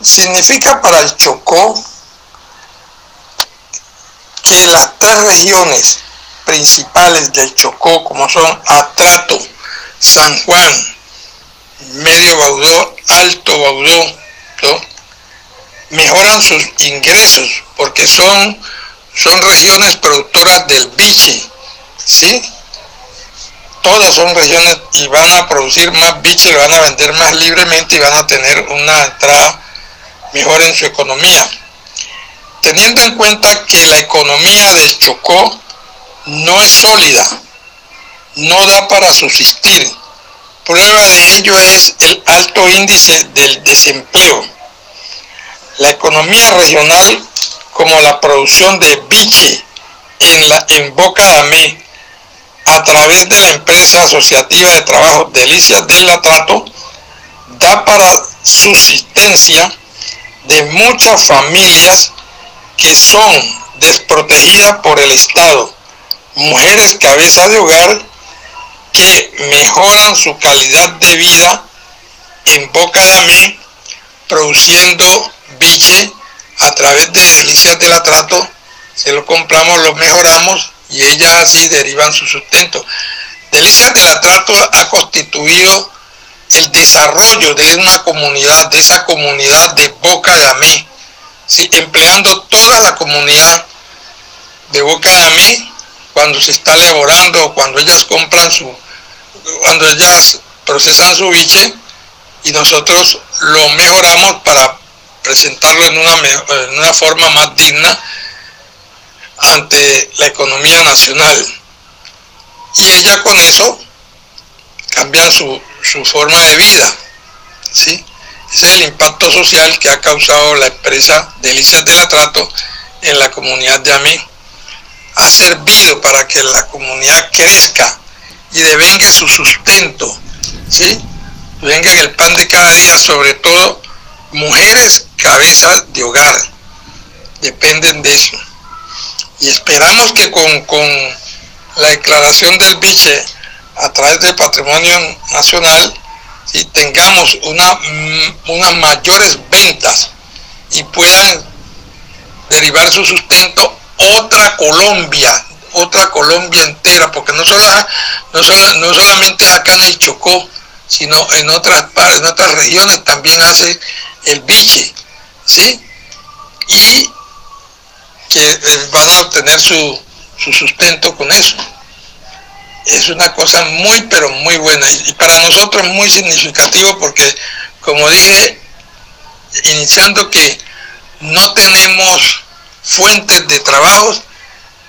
significa para el Chocó que las tres regiones principales del Chocó, como son Atrato, San Juan, Medio Baudó, Alto Baudó, mejoran sus ingresos porque son, son regiones productoras del biche, ¿sí? Todas son regiones y van a producir más biche, van a vender más libremente y van a tener una entrada mejor en su economía. Teniendo en cuenta que la economía del Chocó no es sólida, no da para subsistir. Prueba de ello es el alto índice del desempleo. La economía regional, como la producción de biche en, la, en Boca Damé, a través de la empresa asociativa de trabajo Delicias del Latrato, da para subsistencia de muchas familias que son desprotegidas por el Estado, mujeres cabeza de hogar que mejoran su calidad de vida en Boca de Amé, produciendo biche a través de delicias del atrato, se lo compramos, lo mejoramos y ellas así derivan su sustento. Delicias del atrato ha constituido el desarrollo de una comunidad, de esa comunidad de Boca de Amé, empleando toda la comunidad de Boca de Amé cuando se está elaborando, cuando ellas compran su, cuando ellas procesan su biche y nosotros lo mejoramos para presentarlo en una, en una forma más digna ante la economía nacional. Y ella con eso cambian su, su forma de vida. ¿sí? Ese es el impacto social que ha causado la empresa Delicias del Atrato en la comunidad de Amén. Ha servido para que la comunidad crezca y devenga su sustento, ¿sí? Venga el pan de cada día, sobre todo mujeres cabezas de hogar, dependen de eso. Y esperamos que con, con la declaración del biche a través del patrimonio nacional y tengamos mm, unas mayores ventas y puedan derivar su sustento otra Colombia, otra Colombia entera, porque no, solo, no, no solamente acá en el Chocó, sino en otras en otras regiones también hace el biche, ¿sí? Y que eh, van a obtener su, su sustento con eso es una cosa muy, pero muy buena. Y para nosotros muy significativo porque, como dije, iniciando que no tenemos fuentes de trabajos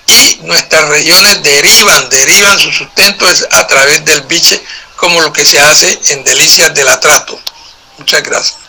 y nuestras regiones derivan, derivan su sustento a través del biche, como lo que se hace en Delicias del Atrato. Muchas gracias.